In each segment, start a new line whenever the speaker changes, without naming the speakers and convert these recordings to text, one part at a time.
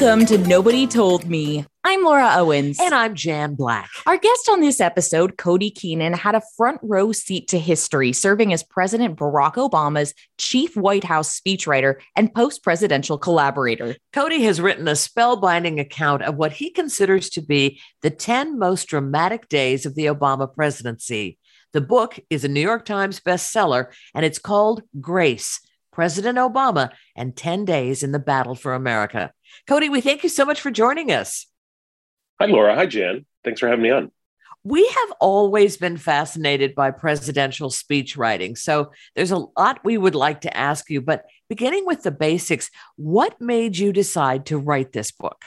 Welcome to Nobody Told Me. I'm Laura Owens.
And I'm Jan Black.
Our guest on this episode, Cody Keenan, had a front row seat to history, serving as President Barack Obama's chief White House speechwriter and post presidential collaborator.
Cody has written a spellbinding account of what he considers to be the 10 most dramatic days of the Obama presidency. The book is a New York Times bestseller, and it's called Grace President Obama and 10 Days in the Battle for America. Cody, we thank you so much for joining us.
Hi, Laura. Hi, Jan. Thanks for having me on.
We have always been fascinated by presidential speech writing. So there's a lot we would like to ask you, but beginning with the basics, what made you decide to write this book?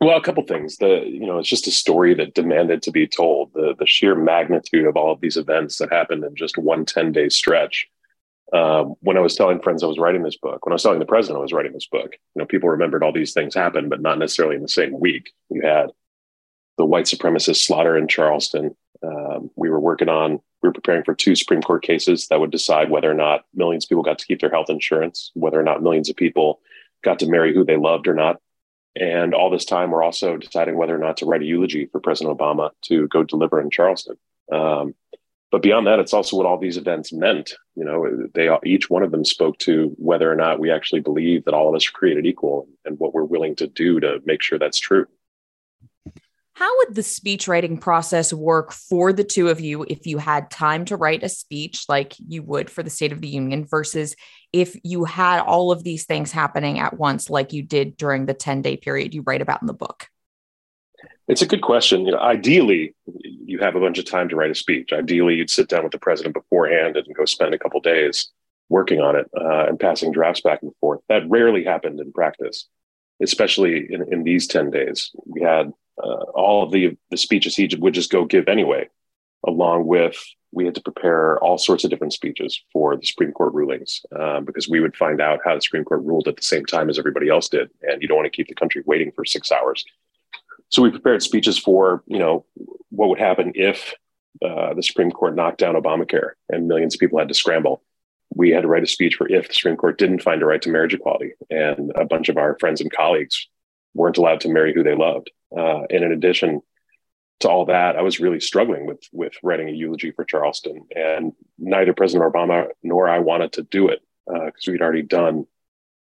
Well, a couple things. The you know, it's just a story that demanded to be told. The the sheer magnitude of all of these events that happened in just one 10 day stretch um, when I was telling friends I was writing this book, when I was telling the president I was writing this book, you know, people remembered all these things happened, but not necessarily in the same week. You had the white supremacist slaughter in Charleston. Um, we were working on, we were preparing for two Supreme Court cases that would decide whether or not millions of people got to keep their health insurance, whether or not millions of people got to marry who they loved or not. And all this time, we're also deciding whether or not to write a eulogy for President Obama to go deliver in Charleston. Um, but beyond that, it's also what all these events meant. You know, they each one of them spoke to whether or not we actually believe that all of us are created equal and what we're willing to do to make sure that's true.
How would the speech writing process work for the two of you if you had time to write a speech like you would for the State of the Union versus if you had all of these things happening at once, like you did during the 10 day period you write about in the book?
It's a good question. You know, ideally, you have a bunch of time to write a speech. Ideally, you'd sit down with the president beforehand and go spend a couple days working on it uh, and passing drafts back and forth. That rarely happened in practice, especially in, in these 10 days. We had uh, all of the, the speeches he would just go give anyway, along with we had to prepare all sorts of different speeches for the Supreme Court rulings um, because we would find out how the Supreme Court ruled at the same time as everybody else did. And you don't want to keep the country waiting for six hours so we prepared speeches for, you know, what would happen if uh, the Supreme Court knocked down Obamacare and millions of people had to scramble. We had to write a speech for if the Supreme Court didn't find a right to marriage equality, and a bunch of our friends and colleagues weren't allowed to marry who they loved. Uh, and in addition to all that, I was really struggling with with writing a eulogy for Charleston, and neither President Obama nor I wanted to do it because uh, we'd already done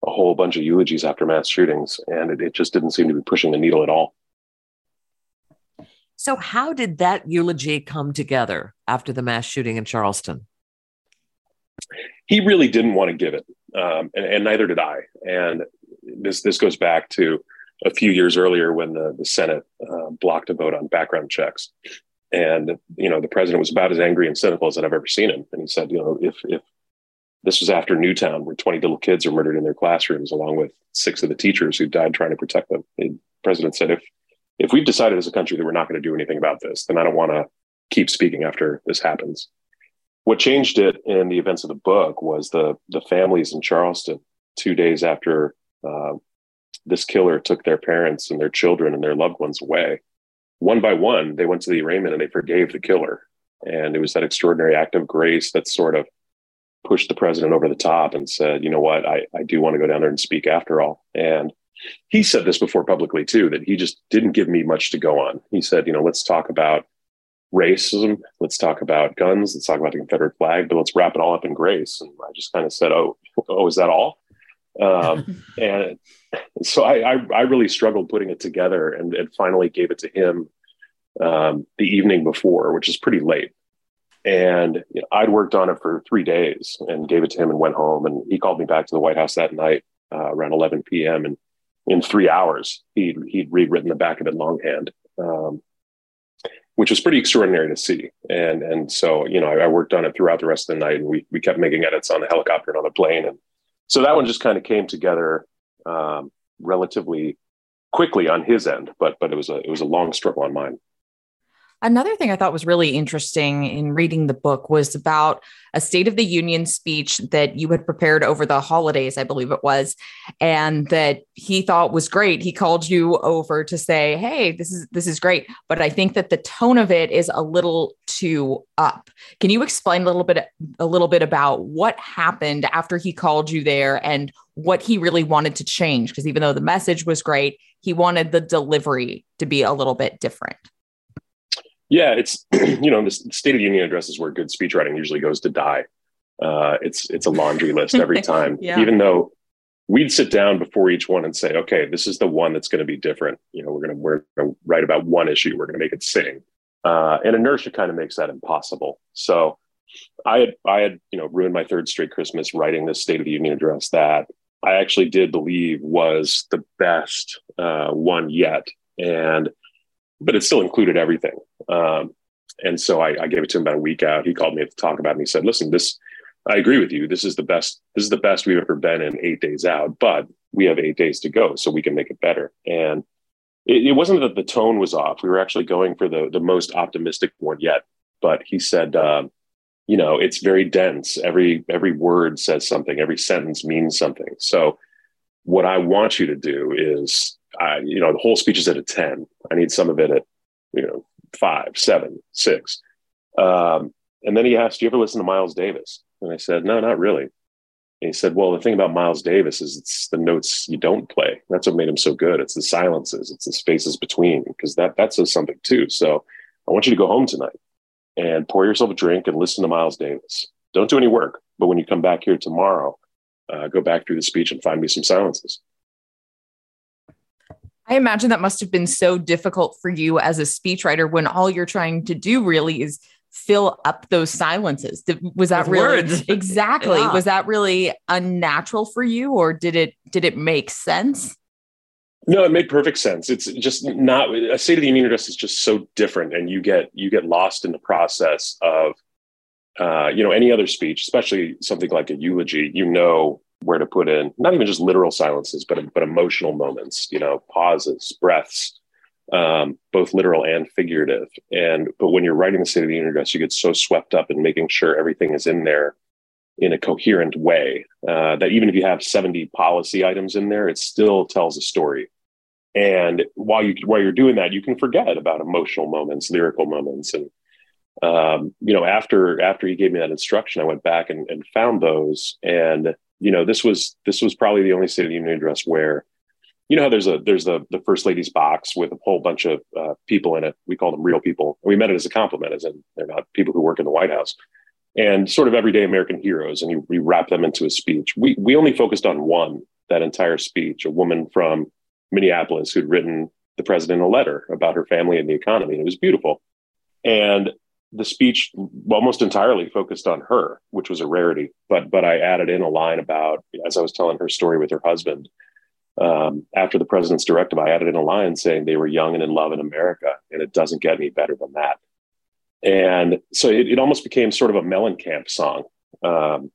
a whole bunch of eulogies after mass shootings, and it, it just didn't seem to be pushing the needle at all.
So, how did that eulogy come together after the mass shooting in Charleston?
He really didn't want to give it, um, and, and, neither did I. And this this goes back to a few years earlier when the, the Senate uh, blocked a vote on background checks, and you know the president was about as angry and cynical as I've ever seen him. And he said, you know, if if this was after Newtown, where 20 little kids were murdered in their classrooms, along with six of the teachers who died trying to protect them. The president said, if if we've decided as a country that we're not going to do anything about this, then I don't want to keep speaking after this happens. What changed it in the events of the book was the the families in Charleston two days after uh, this killer took their parents and their children and their loved ones away. One by one, they went to the arraignment and they forgave the killer. And it was that extraordinary act of grace that sort of pushed the president over the top and said, you know what, I, I do want to go down there and speak after all. And he said this before publicly too that he just didn't give me much to go on. He said, you know, let's talk about racism, let's talk about guns, let's talk about the Confederate flag, but let's wrap it all up in grace. And I just kind of said, oh, oh, is that all? Um, and so I, I, I, really struggled putting it together and, and finally gave it to him um, the evening before, which is pretty late. And you know, I'd worked on it for three days and gave it to him and went home. And he called me back to the White House that night uh, around 11 p.m. And in three hours, he'd, he'd rewritten the back of it longhand. Um, which was pretty extraordinary to see. And and so you know I, I, worked on it throughout the rest of the night, and we we kept making edits on the helicopter and on the plane, and so that one just kind of came together um, relatively quickly on his end, but but it was a it was a long struggle on mine.
Another thing I thought was really interesting in reading the book was about a State of the Union speech that you had prepared over the holidays, I believe it was, and that he thought was great. He called you over to say, "Hey, this is this is great," but I think that the tone of it is a little too up. Can you explain a little bit a little bit about what happened after he called you there and what he really wanted to change? Because even though the message was great, he wanted the delivery to be a little bit different.
Yeah, it's you know the State of the Union address is where good speechwriting usually goes to die. Uh, it's it's a laundry list every time. yeah. Even though we'd sit down before each one and say, okay, this is the one that's going to be different. You know, we're going to we're going to write about one issue. We're going to make it sing. Uh, and inertia kind of makes that impossible. So I had I had you know ruined my third straight Christmas writing this State of the Union address that I actually did believe was the best uh, one yet, and but it still included everything. Um, and so I, I, gave it to him about a week out. He called me to talk about it. And he said, "Listen, this I agree with you. This is the best. This is the best we've ever been in eight days out. But we have eight days to go, so we can make it better." And it, it wasn't that the tone was off. We were actually going for the the most optimistic one yet. But he said, um, "You know, it's very dense. Every every word says something. Every sentence means something. So." What I want you to do is I, you know, the whole speech is at a 10. I need some of it at, you know, five, seven, six. Um, and then he asked, Do you ever listen to Miles Davis? And I said, No, not really. And he said, Well, the thing about Miles Davis is it's the notes you don't play. That's what made him so good. It's the silences, it's the spaces between, because that that says something too. So I want you to go home tonight and pour yourself a drink and listen to Miles Davis. Don't do any work, but when you come back here tomorrow, uh, go back through the speech and find me some silences.
I imagine that must have been so difficult for you as a speechwriter when all you're trying to do really is fill up those silences. Was that With really words. exactly? yeah. Was that really unnatural for you or did it did it make sense?
No, it made perfect sense. It's just not a State of the Union address is just so different, and you get you get lost in the process of, uh, you know, any other speech, especially something like a eulogy. You know where to put in not even just literal silences, but but emotional moments. You know, pauses, breaths, um, both literal and figurative. And but when you're writing the State of the Union address, you get so swept up in making sure everything is in there in a coherent way uh, that even if you have 70 policy items in there, it still tells a story. And while you while you're doing that, you can forget about emotional moments, lyrical moments, and um, you know after after he gave me that instruction, I went back and, and found those and you know, this was this was probably the only State of the Union address where, you know, how there's a there's the the first lady's box with a whole bunch of uh, people in it. We call them real people. We meant it as a compliment, as in they're not people who work in the White House, and sort of everyday American heroes. And you, you wrap them into a speech. We we only focused on one that entire speech, a woman from Minneapolis who'd written the president a letter about her family and the economy. And it was beautiful. And the speech almost entirely focused on her, which was a rarity. But but I added in a line about as I was telling her story with her husband. Um, after the president's directive, I added in a line saying they were young and in love in America, and it doesn't get any better than that. And so it, it almost became sort of a Mellencamp song. Um,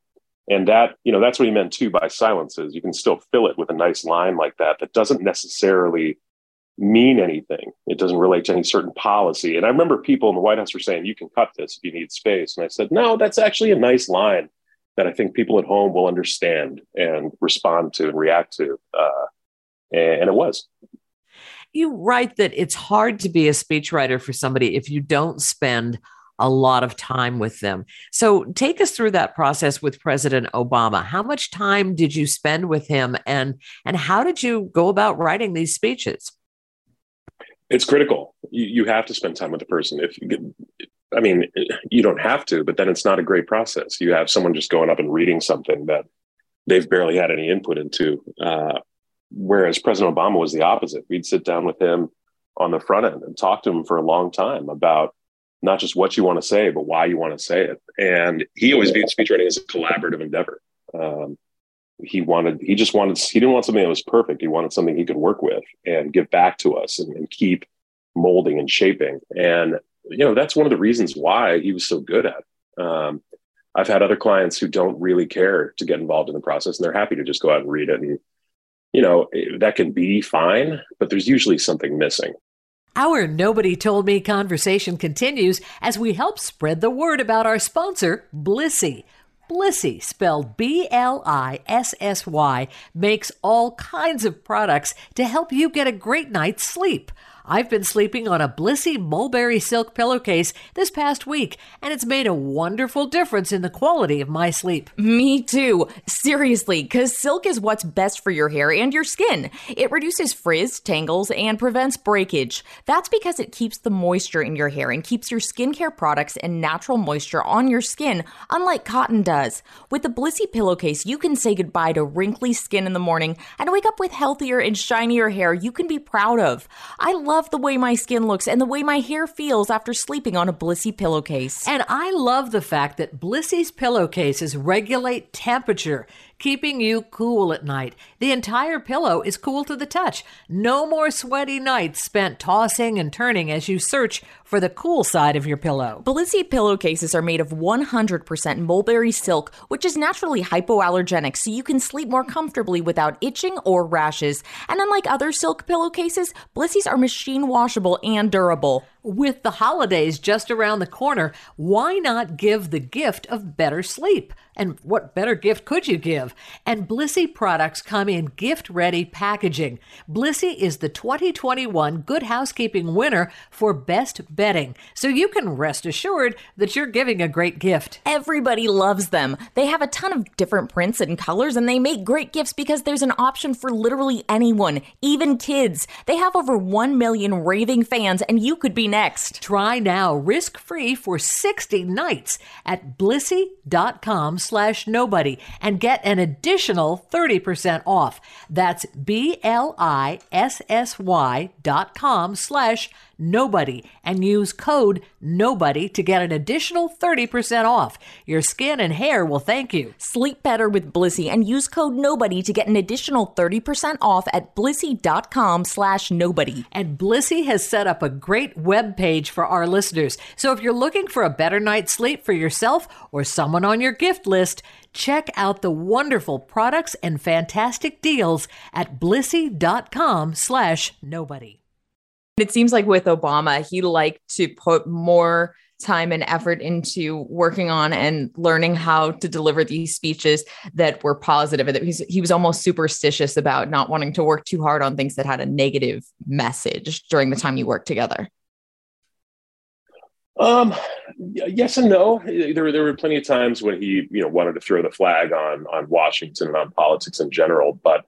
and that, you know, that's what he meant too by silences. You can still fill it with a nice line like that that doesn't necessarily mean anything. It doesn't relate to any certain policy. And I remember people in the White House were saying, you can cut this if you need space. And I said, no, that's actually a nice line that I think people at home will understand and respond to and react to. Uh, and, it was.
You write that it's hard to be a speechwriter for somebody if you don't spend a lot of time with them. So take us through that process with President Obama. How much time did you spend with him and and how did you go about writing these speeches?
It's critical. You, you have to spend time with the person. If I mean, you don't have to, but then it's not a great process. You have someone just going up and reading something that they've barely had any input into. Uh, whereas President Obama was the opposite. We'd sit down with him on the front end and talk to him for a long time about not just what you want to say, but why you want to say it. And he always viewed speechwriting as a collaborative endeavor. Um, he wanted he just wanted he didn't want something that was perfect he wanted something he could work with and give back to us and, and keep molding and shaping and you know, that's one of the reasons why he was so good at. It. Um, I've had other clients who don't really care to get involved in the process, and they're happy to just go out and read it. And you know, that can be fine, but there's usually something missing.
Our Nobody Told Me conversation continues as we help spread the word about our sponsor, Blissy. Blissy, spelled B L I S S Y, makes all kinds of products to help you get a great night's sleep. I've been sleeping on a Blissy mulberry silk pillowcase this past week, and it's made a wonderful difference in the quality of my sleep.
Me too. Seriously, because silk is what's best for your hair and your skin. It reduces frizz, tangles, and prevents breakage. That's because it keeps the moisture in your hair and keeps your skincare products and natural moisture on your skin, unlike cotton does. With the Blissy pillowcase, you can say goodbye to wrinkly skin in the morning and wake up with healthier and shinier hair you can be proud of. I love love the way my skin looks and the way my hair feels after sleeping on a Blissy pillowcase.
And I love the fact that Blissy's pillowcases regulate temperature keeping you cool at night. The entire pillow is cool to the touch. No more sweaty nights spent tossing and turning as you search for the cool side of your pillow.
Blissy pillowcases are made of 100% mulberry silk, which is naturally hypoallergenic, so you can sleep more comfortably without itching or rashes. And unlike other silk pillowcases, Blissy's are machine washable and durable.
With the holidays just around the corner, why not give the gift of better sleep? And what better gift could you give? And Blissy products come in gift ready packaging. Blissy is the 2021 Good Housekeeping winner for best bedding, so you can rest assured that you're giving a great gift.
Everybody loves them. They have a ton of different prints and colors, and they make great gifts because there's an option for literally anyone, even kids. They have over 1 million raving fans, and you could be next.
Try now risk free for 60 nights at blissy.com slash nobody and get an additional 30% off. That's B-L-I-S-S-Y dot com slash nobody and use code nobody to get an additional 30% off. Your skin and hair will thank you.
Sleep better with Blissy and use code nobody to get an additional 30% off at blissy.com slash nobody.
And Blissy has set up a great web page for our listeners. So if you're looking for a better night's sleep for yourself or someone on your gift list, check out the wonderful products and fantastic deals at blissy.com slash nobody.
It seems like with Obama, he liked to put more time and effort into working on and learning how to deliver these speeches that were positive and that he, was almost superstitious about not wanting to work too hard on things that had a negative message during the time you worked together.
Um yes and no. There, there were plenty of times when he you know wanted to throw the flag on on washington and on politics in general but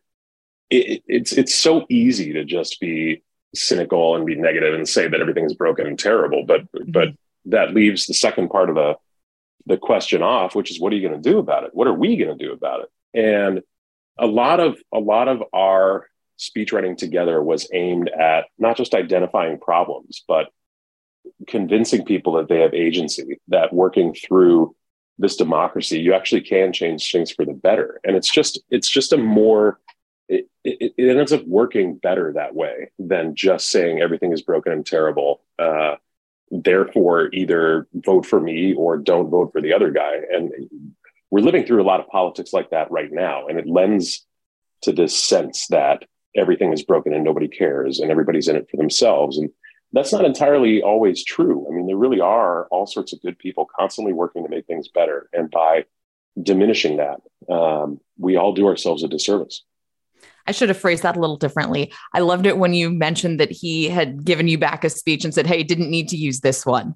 it, it's it's so easy to just be cynical and be negative and say that everything is broken and terrible. But mm-hmm. but that leaves the second part of the the question off, which is what are you going to do about it? What are we going to do about it? And a lot of a lot of our speech writing together was aimed at not just identifying problems, but convincing people that they have agency, that working through this democracy, you actually can change things for the better. And it's just it's just a more it, it, it, ends up working better that way than just saying everything is broken and terrible. Uh, therefore, either vote for me or don't vote for the other guy. And we're living through a lot of politics like that right now. And it lends to this sense that everything is broken and nobody cares and everybody's in it for themselves. And that's not entirely always true. I mean, there really are all sorts of good people constantly working to make things better. And by diminishing that, um, we all do ourselves a disservice.
I should have phrased that a little differently. I loved it when you mentioned that he had given you back a speech and said, Hey, didn't need to use this one.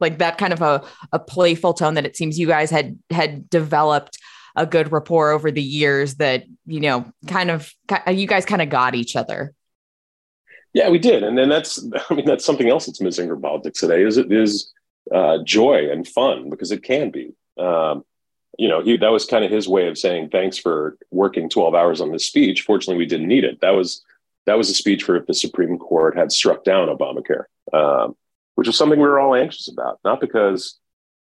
Like that kind of a, a playful tone that it seems you guys had had developed a good rapport over the years that, you know, kind of you guys kind of got each other.
Yeah, we did. And then that's I mean, that's something else that's missing from politics today is it is uh, joy and fun because it can be. Um, you know, he that was kind of his way of saying thanks for working 12 hours on this speech. Fortunately, we didn't need it. That was that was a speech for if the Supreme Court had struck down Obamacare, um, which was something we were all anxious about. Not because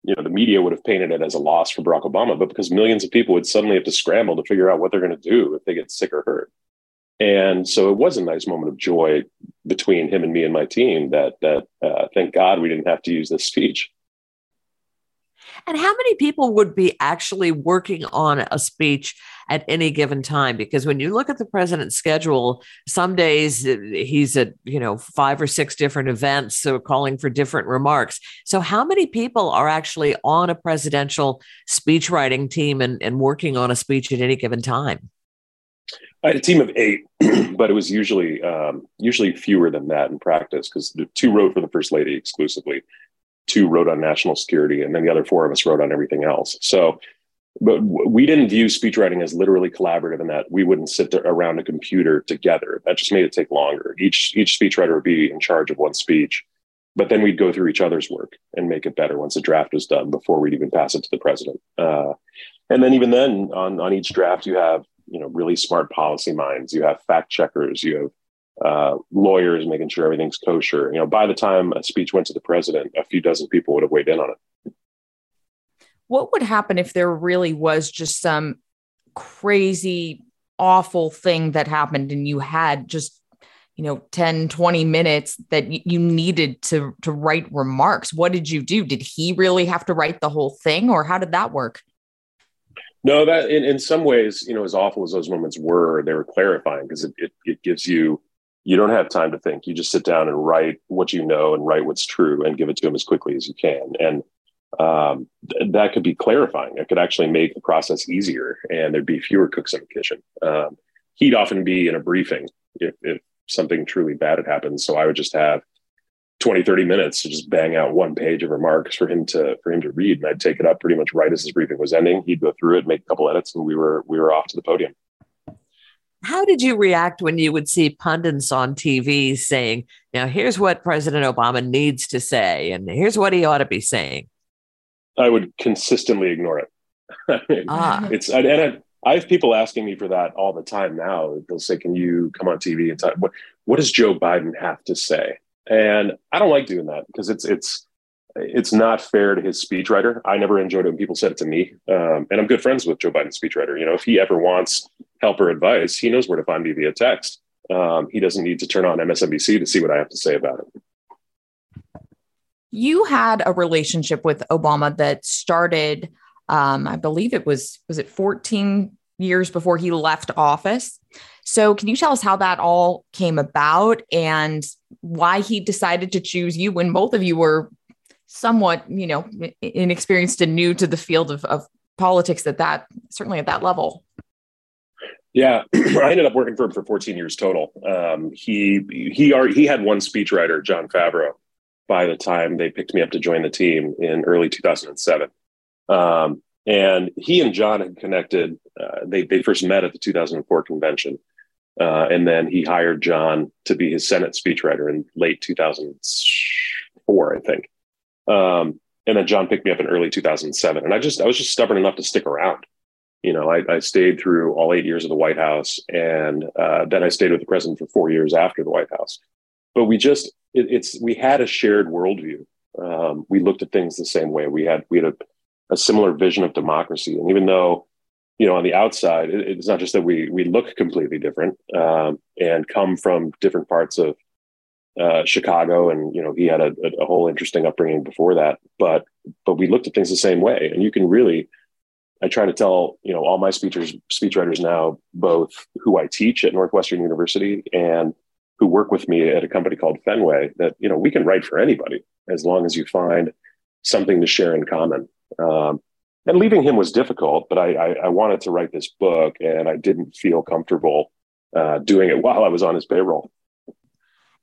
you know the media would have painted it as a loss for Barack Obama, but because millions of people would suddenly have to scramble to figure out what they're going to do if they get sick or hurt. And so it was a nice moment of joy between him and me and my team that that uh, thank God we didn't have to use this speech.
And how many people would be actually working on a speech at any given time? Because when you look at the president's schedule, some days uh, he's at, you know, five or six different events, so calling for different remarks. So how many people are actually on a presidential speech writing team and, and working on a speech at any given time?
I had a team of eight, but it was usually um, usually fewer than that in practice because the two wrote for the first lady exclusively, two wrote on national security, and then the other four of us wrote on everything else. So, but we didn't view speech writing as literally collaborative in that we wouldn't sit around a computer together. That just made it take longer. Each each speechwriter would be in charge of one speech, but then we'd go through each other's work and make it better once the draft was done before we'd even pass it to the president. Uh, and then even then, on on each draft, you have you know really smart policy minds you have fact checkers you have uh, lawyers making sure everything's kosher. You know by the time a speech went to the president a few dozen people would have weighed in on it.
What would happen if there really was just some crazy awful thing that happened and you had just you know 10 20 minutes that you needed to to write remarks? What did you do? Did he really have to write the whole thing or how did that work?
No, that in, in some ways, you know, as awful as those moments were, they were clarifying because it, it, it gives you, you don't have time to think. You just sit down and write what you know and write what's true and give it to him as quickly as you can. And um, th- that could be clarifying. It could actually make the process easier and there'd be fewer cooks in the kitchen. Um, he'd often be in a briefing if, if something truly bad had happened. So I would just have 20 30 minutes to just bang out one page of remarks for him to for him to read and i'd take it up pretty much right as his briefing was ending he'd go through it make a couple edits and we were we were off to the podium
how did you react when you would see pundits on tv saying now here's what president obama needs to say and here's what he ought to be saying?
I would consistently ignore it. Ah. it's and I, I have people asking me for that all the time now. They'll say can you come on tv and talk? What what does joe biden have to say? And I don't like doing that because it's it's it's not fair to his speechwriter. I never enjoyed it when people said it to me. Um, and I'm good friends with Joe Biden's speechwriter. You know, if he ever wants help or advice, he knows where to find me via text. Um, he doesn't need to turn on MSNBC to see what I have to say about it.
You had a relationship with Obama that started, um, I believe it was was it 14 years before he left office. So, can you tell us how that all came about and why he decided to choose you when both of you were somewhat, you know, inexperienced and new to the field of, of politics at that, certainly at that level?
Yeah, I ended up working for him for 14 years total. Um, he he already, he had one speechwriter, John Favreau, by the time they picked me up to join the team in early 2007. Um, and he and John had connected. Uh, they they first met at the 2004 convention, uh, and then he hired John to be his Senate speechwriter in late 2004, I think. Um, and then John picked me up in early 2007, and I just I was just stubborn enough to stick around. You know, I, I stayed through all eight years of the White House, and uh, then I stayed with the president for four years after the White House. But we just it, it's we had a shared worldview. Um, we looked at things the same way. We had we had a, a similar vision of democracy, and even though you know, on the outside, it, it's not just that we we look completely different um, and come from different parts of uh, Chicago, and you know, he had a, a, whole interesting upbringing before that. But but we looked at things the same way, and you can really. I try to tell you know all my speakers, speechwriters now, both who I teach at Northwestern University and who work with me at a company called Fenway, that you know we can write for anybody as long as you find something to share in common. Um, and leaving him was difficult, but I, I, I, wanted to write this book and I didn't feel comfortable uh, doing it while I was on his payroll.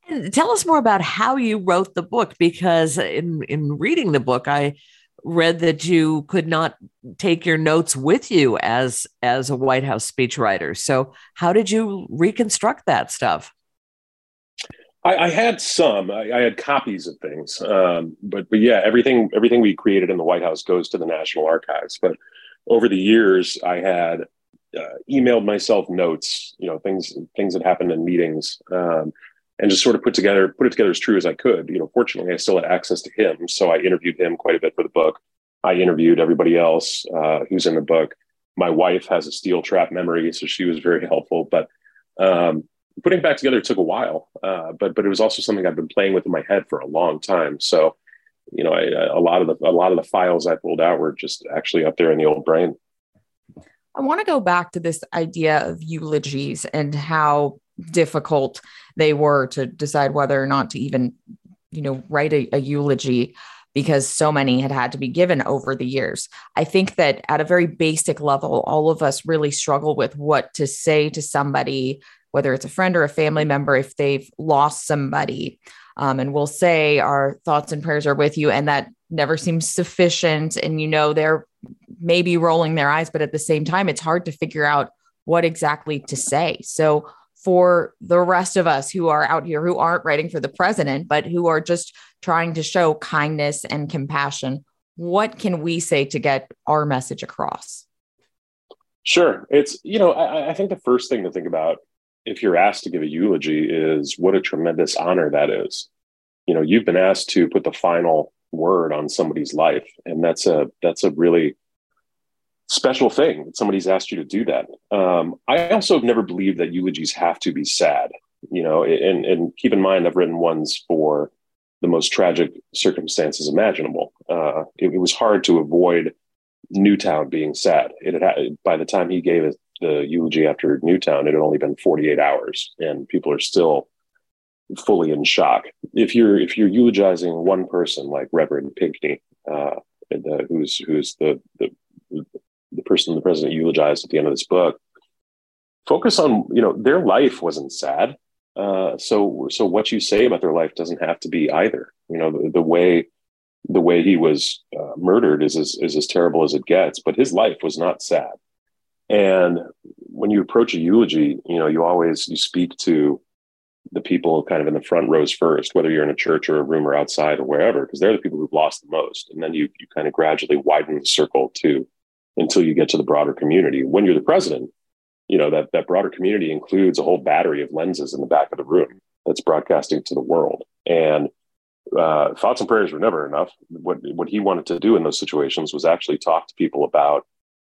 And tell us more about how you wrote the book, because in, in reading the book, I read that you could not take your notes with you as as a White House speechwriter. So how did you reconstruct that stuff?
I, I had some. I, I, had copies of things, um, but but yeah, everything everything we created in the White House goes to the National Archives. But over the years, I had uh, emailed myself notes, you know, things things that happened in meetings, um, and just sort of put together put it together as true as I could. You know, fortunately, I still had access to him, so I interviewed him quite a bit for the book. I interviewed everybody else uh, who's in the book. My wife has a steel trap memory, so she was very helpful. But Um, putting it back together took a while, uh, but but it was also something I've been playing with in my head for a long time. So, you know, I, a lot of the a lot of the files I pulled out were just actually up there in the old brain.
I want to go back to this idea of eulogies and how difficult they were to decide whether or not to even, you know, write a, a eulogy because so many had had to be given over the years. I think that at a very basic level, all of us really struggle with what to say to somebody whether it's a friend or a family member, if they've lost somebody. Um, and we'll say our thoughts and prayers are with you. And that never seems sufficient. And you know, they're maybe rolling their eyes, but at the same time, it's hard to figure out what exactly to say. So, for the rest of us who are out here who aren't writing for the president, but who are just trying to show kindness and compassion, what can we say to get our message across?
Sure. It's, you know, I, I think the first thing to think about if you're asked to give a eulogy is what a tremendous honor that is you know you've been asked to put the final word on somebody's life and that's a that's a really special thing that somebody's asked you to do that. Um, i also have never believed that eulogies have to be sad you know and and keep in mind i've written ones for the most tragic circumstances imaginable. Uh, it, it was hard to avoid newtown being sad. It had by the time he gave it the eulogy after Newtown, it had only been 48 hours, and people are still fully in shock. If you're if you're eulogizing one person like Reverend Pinckney, uh, the, who's who's the, the the person the president eulogized at the end of this book, focus on you know their life wasn't sad. Uh, so so what you say about their life doesn't have to be either. You know the, the way the way he was uh, murdered is as, is as terrible as it gets, but his life was not sad. And when you approach a eulogy, you know, you always you speak to the people kind of in the front rows first, whether you're in a church or a room or outside or wherever, because they're the people who've lost the most. And then you you kind of gradually widen the circle to until you get to the broader community. When you're the president, you know, that that broader community includes a whole battery of lenses in the back of the room that's broadcasting to the world. And uh, thoughts and prayers were never enough. What what he wanted to do in those situations was actually talk to people about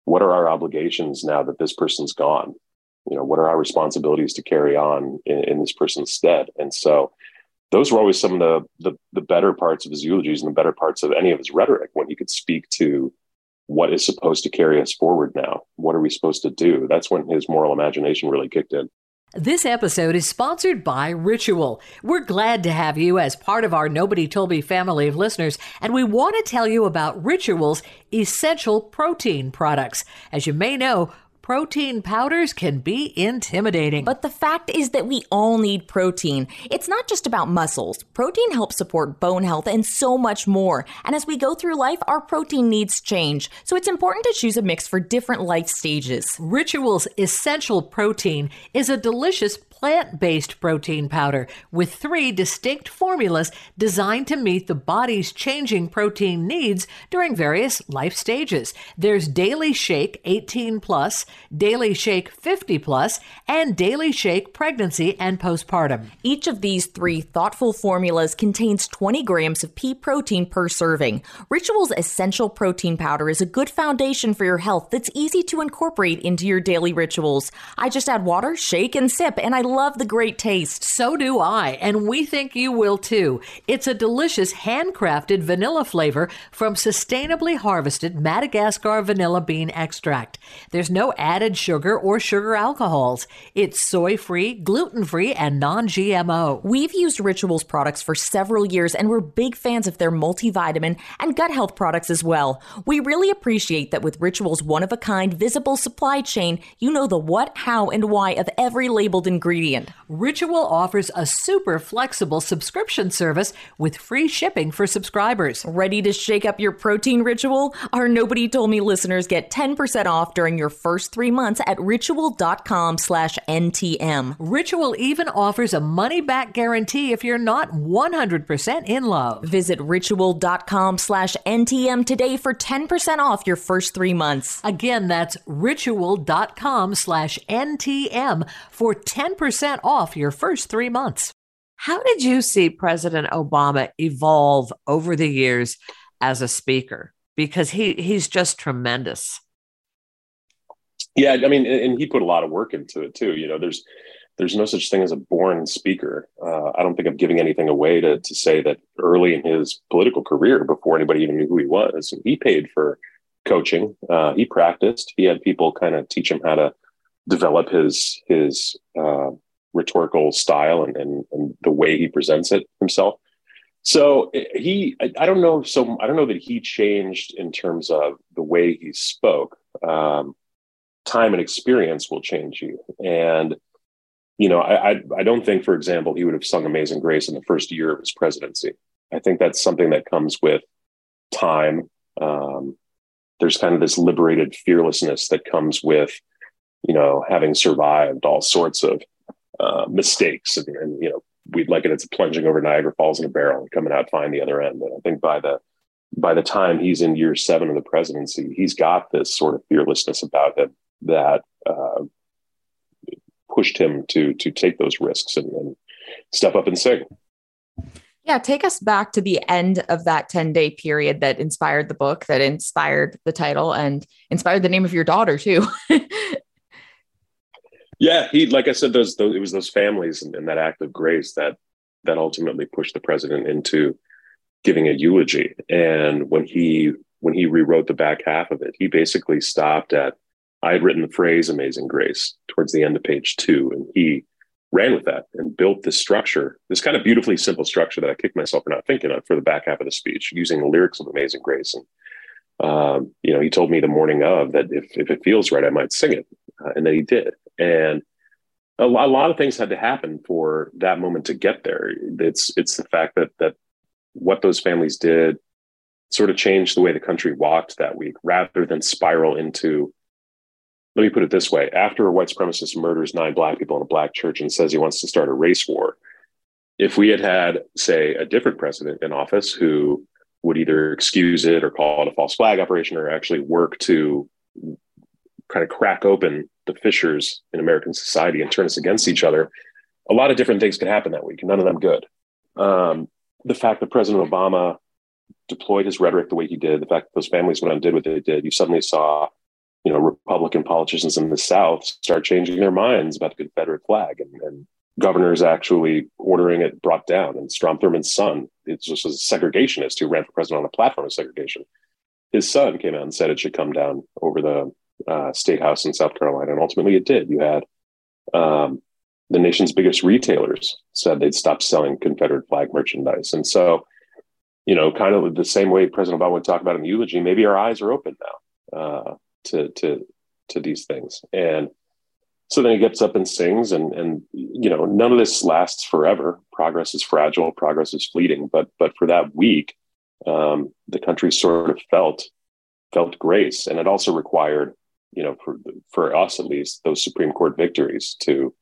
what are our obligations now that this person's gone? You know, what are our responsibilities to carry on in, in this person's stead? And so those were always some of the, the, the better parts of his eulogies and the better parts of any of his rhetoric when he could speak to what is supposed to carry us forward now. What are we supposed to do? That's when his moral imagination really kicked in.
This episode is sponsored by Ritual. We're glad to have you as part of our Nobody Told Me family of listeners, and we want to tell you about Ritual's essential protein products. As you may know, Protein powders can be intimidating.
But the fact is that we all need protein. It's not just about muscles. Protein helps support bone health and so much more. And as we go through life, our protein needs change. So it's important to choose a mix for different life stages.
Rituals Essential Protein is a delicious plant based protein powder with three distinct formulas designed to meet the body's changing protein needs during various life stages. There's Daily Shake 18 Plus, Daily Shake 50 Plus, and Daily Shake Pregnancy and Postpartum.
Each of these three thoughtful formulas contains 20 grams of pea protein per serving. Ritual's Essential Protein Powder is a good foundation for your health that's easy to incorporate into your daily rituals. I just add water, shake, and sip, and I love the great taste.
So do I, and we think you will too. It's a delicious handcrafted vanilla flavor from sustainably harvested Madagascar vanilla bean extract. There's no added sugar or sugar alcohols. It's soy free, gluten free, and non GMO.
We've used Rituals products for several years and we're big fans of their multivitamin and gut health products as well. We really appreciate that with Rituals' one of a kind visible supply chain, you know the what, how, and why of every labeled ingredient ingredient.
Ritual offers a super flexible subscription service with free shipping for subscribers.
Ready to shake up your protein ritual? Our Nobody Told Me listeners get 10% off during your first three months at ritual.com slash NTM.
Ritual even offers a money back guarantee if you're not 100% in love.
Visit ritual.com slash NTM today for 10% off your first three months.
Again, that's ritual.com slash NTM for 10% 10% off your first three months. How did you see President Obama evolve over the years as a speaker? Because he, he's just tremendous.
Yeah, I mean, and he put a lot of work into it too. You know, there's there's no such thing as a born speaker. Uh, I don't think I'm giving anything away to, to say that early in his political career, before anybody even knew who he was, he paid for coaching. Uh, he practiced. He had people kind of teach him how to develop his his uh, rhetorical style and, and, and the way he presents it himself. So he, I, don't know. So I don't know that he changed in terms of the way he spoke. Um, time and experience will change you, and you know, I, I, I don't think, for example, he would have sung "Amazing Grace" in the first year of his presidency. I think that's something that comes with time. Um, there's kind of this liberated fearlessness that comes with, you know, having survived all sorts of uh, mistakes. And, and, you know we'd like it it's plunging over niagara falls in a barrel and coming out fine the other end. And i think by the by the time he's in year seven of the presidency he's got this sort of fearlessness about him that uh, pushed him to to take those risks and, and step up and sing.
Yeah, take us back to the end of that 10 day period that inspired the book, that inspired the title, and inspired the name of your daughter, too.
Yeah, he like I said, those, those it was those families and, and, that act of grace that that ultimately pushed the president into giving a eulogy. And when he when he rewrote the back half of it, he basically stopped at I had written the phrase "Amazing Grace" towards the end of page two, and he ran with that and built this structure, this kind of beautifully simple structure that I kicked myself for not thinking of for the back half of the speech, using the lyrics of Amazing Grace. And, um, you know, he told me the morning of that if, if it feels right, I might sing it. Uh, and then he did. And a lot, a lot of things had to happen for that moment to get there. It's it's the fact that that what those families did sort of changed the way the country walked that week, rather than spiral into. Let me put it this way: after a white supremacist murders nine black people in a black church and says he wants to start a race war, if we had had, say, a different president in office who would either excuse it or call it a false flag operation or actually work to kind of crack open the fissures in American society and turn us against each other, a lot of different things could happen that week, none of them good. Um, the fact that President Obama deployed his rhetoric the way he did, the fact that those families went out and did what they did, you suddenly saw, you know, Republican politicians in the South start changing their minds about the Confederate flag and, and governors actually ordering it brought down. And Strom Thurmond's son, it's just a segregationist who ran for president on a platform of segregation. His son came out and said it should come down over the uh, state house in South Carolina, and ultimately it did. You had um, the nation's biggest retailers said they'd stop selling Confederate flag merchandise, and so you know, kind of the same way President Obama would talk about in the eulogy. Maybe our eyes are open now uh, to to to these things, and so then he gets up and sings, and and you know, none of this lasts forever. Progress is fragile. Progress is fleeting. But but for that week, um, the country sort of felt felt grace, and it also required you know, for for us at least, those Supreme Court victories to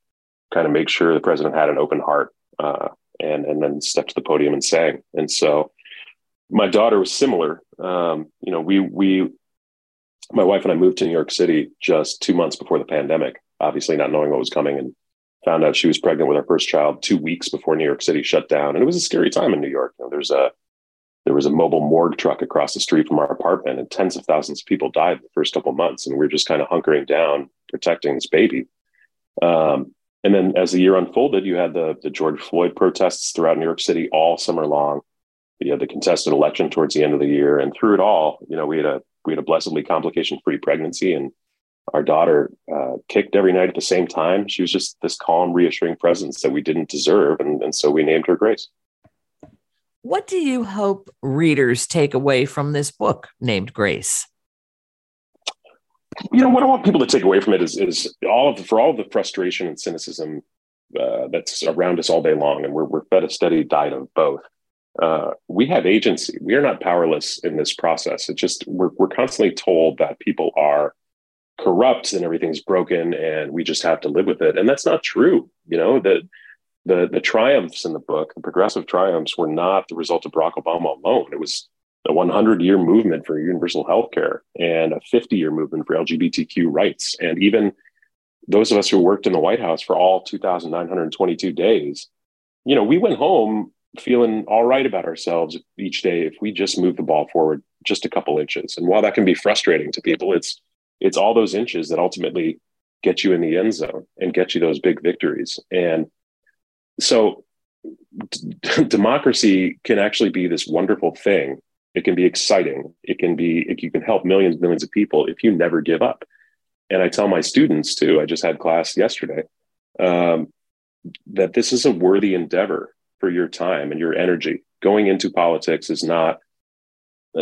kind of make sure the president had an open heart uh, and and then stepped to the podium and sang. And so, my daughter was similar. Um, you know, we we my wife and I moved to New York City just two months before the pandemic, obviously not knowing what was coming, and found out she was pregnant with our first child two weeks before New York City shut down. And it was a scary time in New York. You know, there's a there was a mobile morgue truck across the street from our apartment and tens of thousands of people died in the first couple months and we are just kind of hunkering down protecting this baby. Um, and then as the year unfolded you had the, the george floyd protests throughout new york city all summer long. You had the contested election towards the end of the year and through it all you know we had a we had a blessedly complication free pregnancy and our daughter uh, kicked every night at the same time. She was just this calm reassuring presence that we didn't deserve and, and so we named her grace
what do you hope readers take away from this book named Grace?
You know what I want people to take away from it is is all of the, for all of the frustration and cynicism uh, that's around us all day long, and we're we're fed a steady diet of both. Uh, we have agency. We are not powerless in this process. It's just we're we're constantly told that people are corrupt and everything's broken, and we just have to live with it. And that's not true. You know that the the triumphs in the book, the progressive triumphs, were not the result of Barack Obama alone. It was a 100 year movement for universal health care and a 50 year movement for LGBTQ rights. And even those of us who worked in the White House for all 2,922 days, you know, we went home feeling all right about ourselves each day if we just move the ball forward just a couple inches. And while that can be frustrating to people, it's it's all those inches that ultimately get you in the end zone and get you those big victories. And so d- democracy can actually be this wonderful thing. It can be exciting. It can be, it, you can help millions, millions of people if you never give up. And I tell my students too, I just had class yesterday, um, that this is a worthy endeavor for your time and your energy. Going into politics is not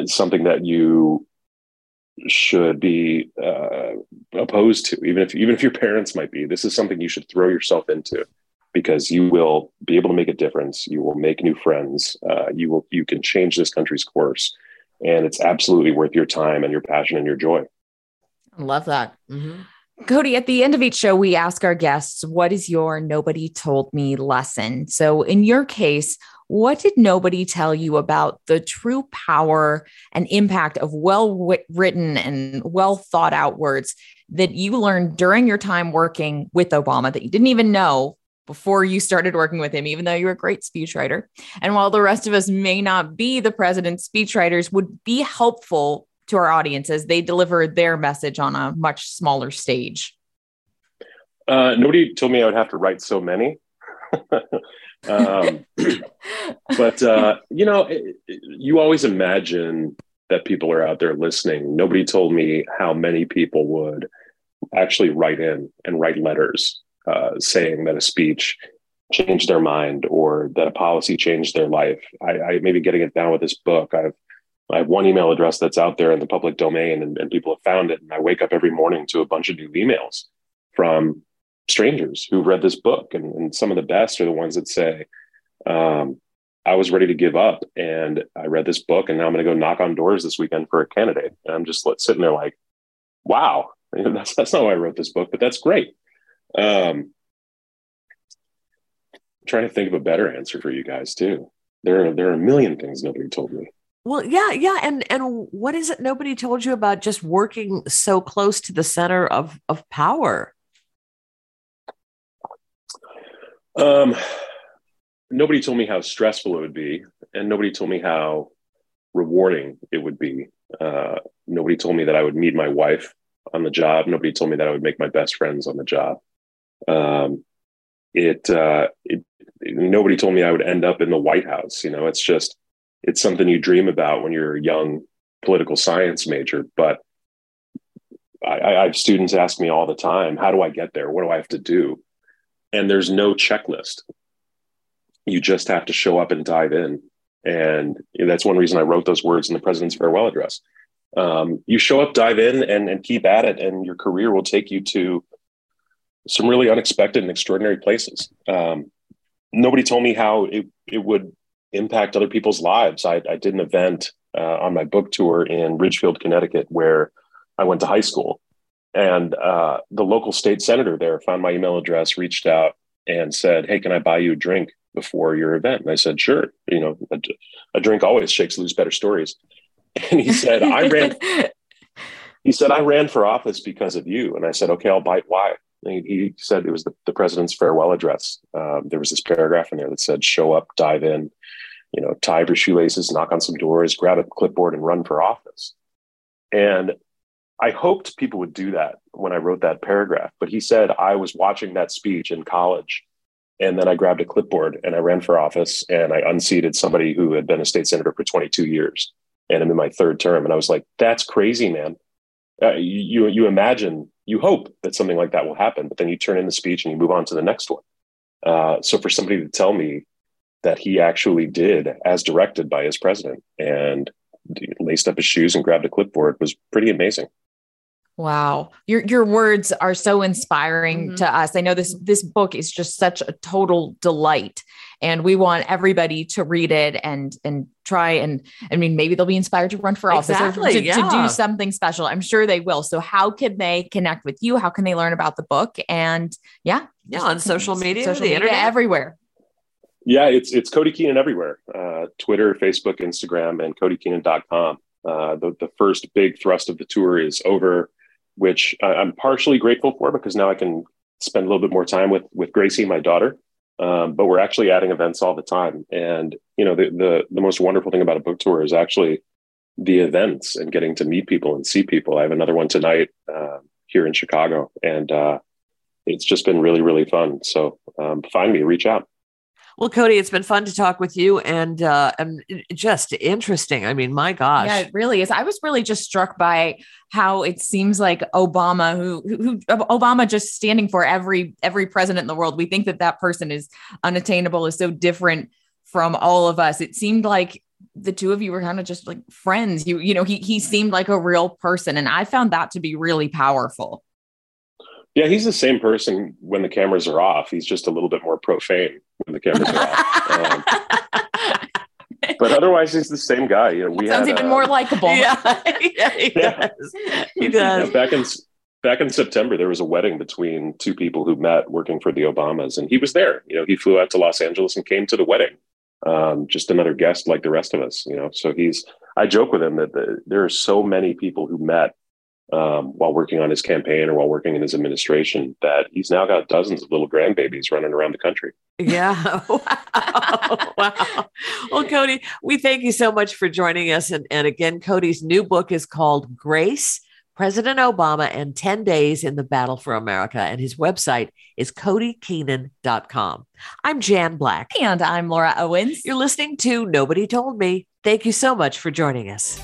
something that you should be uh, opposed to, even if even if your parents might be. This is something you should throw yourself into because you will be able to make a difference. You will make new friends. Uh, you will you can change this country's course, and it's absolutely worth your time and your passion and your joy.
I love that. Mm-hmm. Cody, at the end of each show, we ask our guests, What is your nobody told me lesson? So, in your case, what did nobody tell you about the true power and impact of well written and well thought out words that you learned during your time working with Obama that you didn't even know before you started working with him, even though you're a great speechwriter? And while the rest of us may not be the president's speechwriters, would be helpful to our audience as they deliver their message on a much smaller stage?
Uh, nobody told me I would have to write so many. um, but uh, you know, it, it, you always imagine that people are out there listening. Nobody told me how many people would actually write in and write letters uh, saying that a speech changed their mind or that a policy changed their life. I, I maybe getting it down with this book. I've I have one email address that's out there in the public domain and, and, people have found it. And I wake up every morning to a bunch of new emails from strangers who've read this book. And, and some of the best are the ones that say, um, I was ready to give up and I read this book and now I'm going to go knock on doors this weekend for a candidate. And I'm just sitting there like, wow, that's, that's not why I wrote this book, but that's great. Um, I'm trying to think of a better answer for you guys too. There are, there are a million things nobody told me.
Well, yeah, yeah, and and what is it nobody told you about just working so close to the center of of power?
Um, nobody told me how stressful it would be, and nobody told me how rewarding it would be. Uh, nobody told me that I would meet my wife on the job. Nobody told me that I would make my best friends on the job. Um, it, uh, it, nobody told me I would end up in the White House. You know, it's just it's something you dream about when you're a young political science major. But I, I have students ask me all the time, how do I get there? What do I have to do? And there's no checklist. You just have to show up and dive in. And that's one reason I wrote those words in the president's farewell address. Um, you show up, dive in, and, and keep at it, and your career will take you to some really unexpected and extraordinary places. Um, nobody told me how it, it would impact other people's lives. I, I did an event uh, on my book tour in Ridgefield, Connecticut, where I went to high school. And uh, the local state senator there found my email address, reached out, and said, Hey, can I buy you a drink before your event? And I said, Sure. You know, a, a drink always shakes loose better stories. And he said, I ran. he said, I ran for office because of you. And I said, Okay, I'll bite why. He, said it was the, the president's farewell address. Um, there was this paragraph in there that said, Show up, dive in, you know, tie your shoelaces, knock on some doors, grab a clipboard, and run for office. And I hoped people would do that when I wrote that paragraph. But he said I was watching that speech in college. And then I grabbed a clipboard and I ran for office and I unseated somebody who had been a state senator for 22 years. And I'm in my third term. And I was like, that's crazy, man. Uh, you, you imagine, you hope that something like that will happen, but then you turn in the speech and you move on to the next one. Uh, so for somebody to tell me that he actually did as directed by his president and laced up his shoes and grabbed a clipboard was pretty amazing.
Wow. Your your words are so inspiring mm-hmm. to us. I know this this book is just such a total delight and we want everybody to read it and and try and I mean maybe they'll be inspired to run for office exactly, or to, yeah. to do something special. I'm sure they will. So how can they connect with you? How can they learn about the book? And yeah,
yeah, on social media,
social the media, internet, everywhere.
Yeah, it's it's Cody Keenan everywhere. Uh, Twitter, Facebook, Instagram, and CodyKeenan.com. Uh, the, the first big thrust of the tour is over, which I'm partially grateful for because now I can spend a little bit more time with with Gracie, my daughter. Um, but we're actually adding events all the time, and you know the, the the most wonderful thing about a book tour is actually the events and getting to meet people and see people. I have another one tonight uh, here in Chicago, and uh, it's just been really, really fun. So um, find me, reach out.
Well, Cody, it's been fun to talk with you and uh, and just interesting. I mean, my gosh.
Yeah, it really is. I was really just struck by how it seems like Obama, who, who, Obama just standing for every every president in the world. We think that that person is unattainable, is so different from all of us. It seemed like the two of you were kind of just like friends. You you know, he he seemed like a real person, and I found that to be really powerful.
Yeah, he's the same person when the cameras are off. He's just a little bit more profane when the cameras are off. Um, but otherwise, he's the same guy. You know, we
sounds
had,
even
uh,
more likable.
yeah, yeah, he
Yeah.
does. He
yeah,
does.
back in back in September, there was a wedding between two people who met working for the Obamas, and he was there. You know, he flew out to Los Angeles and came to the wedding. Um, just another guest like the rest of us. You know, so he's. I joke with him that the, there are so many people who met um, while working on his campaign or while working in his administration that he's now got dozens of little grandbabies running around the country.
Yeah. Wow. wow. Well, Cody, we thank you so much for joining us. And, and again, Cody's new book is called Grace President Obama and 10 Days in the Battle for America. And his website is codykeenan.com. I'm Jan Black.
And I'm Laura Owens.
You're listening to Nobody Told Me. Thank you so much for joining us.